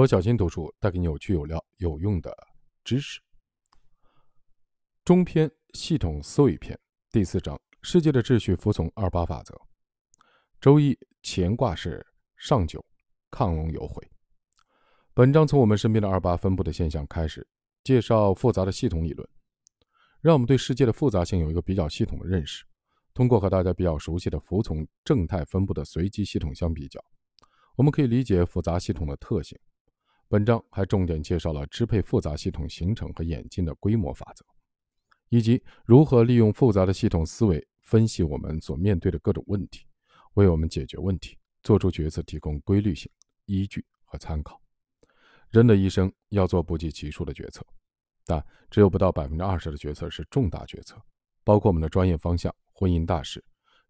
罗小新读书带给你有趣、有料、有用的知识。中篇系统思维篇第四章：世界的秩序服从二八法则。周一乾卦是上九，亢龙有悔。本章从我们身边的二八分布的现象开始，介绍复杂的系统理论，让我们对世界的复杂性有一个比较系统的认识。通过和大家比较熟悉的服从正态分布的随机系统相比较，我们可以理解复杂系统的特性。本章还重点介绍了支配复杂系统形成和演进的规模法则，以及如何利用复杂的系统思维分析我们所面对的各种问题。为我们解决问题、做出决策提供规律性、依据和参考。人的一生要做不计其数的决策，但只有不到百分之二十的决策是重大决策，包括我们的专业方向、婚姻大事、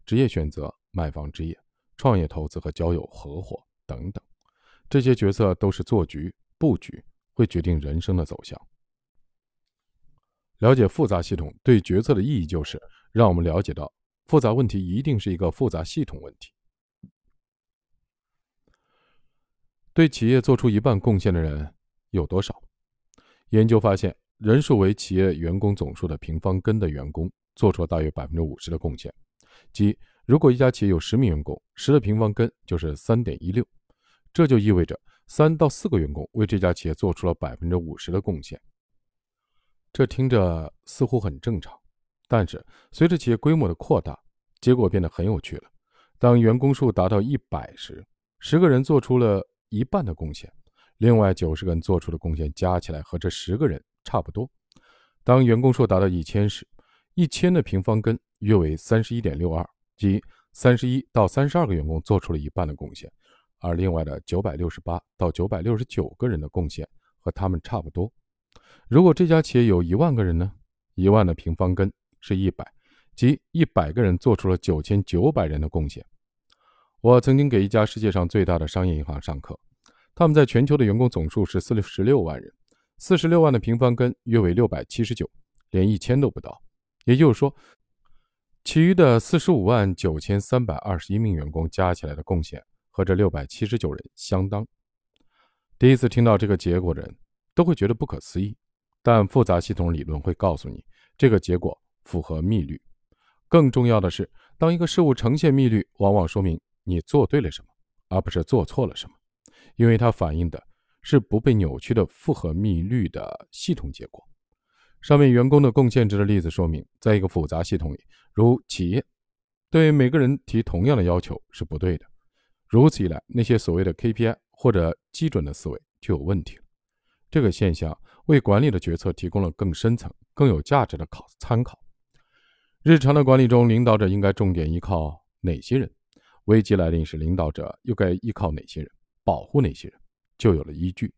职业选择、买房置业、创业投资和交友合伙等等。这些决策都是做局、布局，会决定人生的走向。了解复杂系统对决策的意义，就是让我们了解到。复杂问题一定是一个复杂系统问题。对企业做出一半贡献的人有多少？研究发现，人数为企业员工总数的平方根的员工做出了大约百分之五十的贡献。即，如果一家企业有十名员工，十的平方根就是三点一六，这就意味着三到四个员工为这家企业做出了百分之五十的贡献。这听着似乎很正常。但是，随着企业规模的扩大，结果变得很有趣了。当员工数达到一百时，十个人做出了一半的贡献，另外九十个人做出的贡献加起来和这十个人差不多。当员工数达到一千时，一千的平方根约为三十一点六二，即三十一到三十二个员工做出了一半的贡献，而另外的九百六十八到九百六十九个人的贡献和他们差不多。如果这家企业有一万个人呢？一万的平方根。是一百，即一百个人做出了九千九百人的贡献。我曾经给一家世界上最大的商业银行上课，他们在全球的员工总数是四十六万人，四十六万的平方根约为六百七十九，连一千都不到。也就是说，其余的四十五万九千三百二十一名员工加起来的贡献和这六百七十九人相当。第一次听到这个结果的人都会觉得不可思议，但复杂系统理论会告诉你这个结果。符合密律。更重要的是，当一个事物呈现密律，往往说明你做对了什么，而不是做错了什么，因为它反映的是不被扭曲的复合密律的系统结果。上面员工的贡献值的例子说明，在一个复杂系统里，如企业对每个人提同样的要求是不对的。如此一来，那些所谓的 KPI 或者基准的思维就有问题了。这个现象为管理的决策提供了更深层、更有价值的考参考。日常的管理中，领导者应该重点依靠哪些人？危机来临时，领导者又该依靠哪些人？保护哪些人？就有了依据。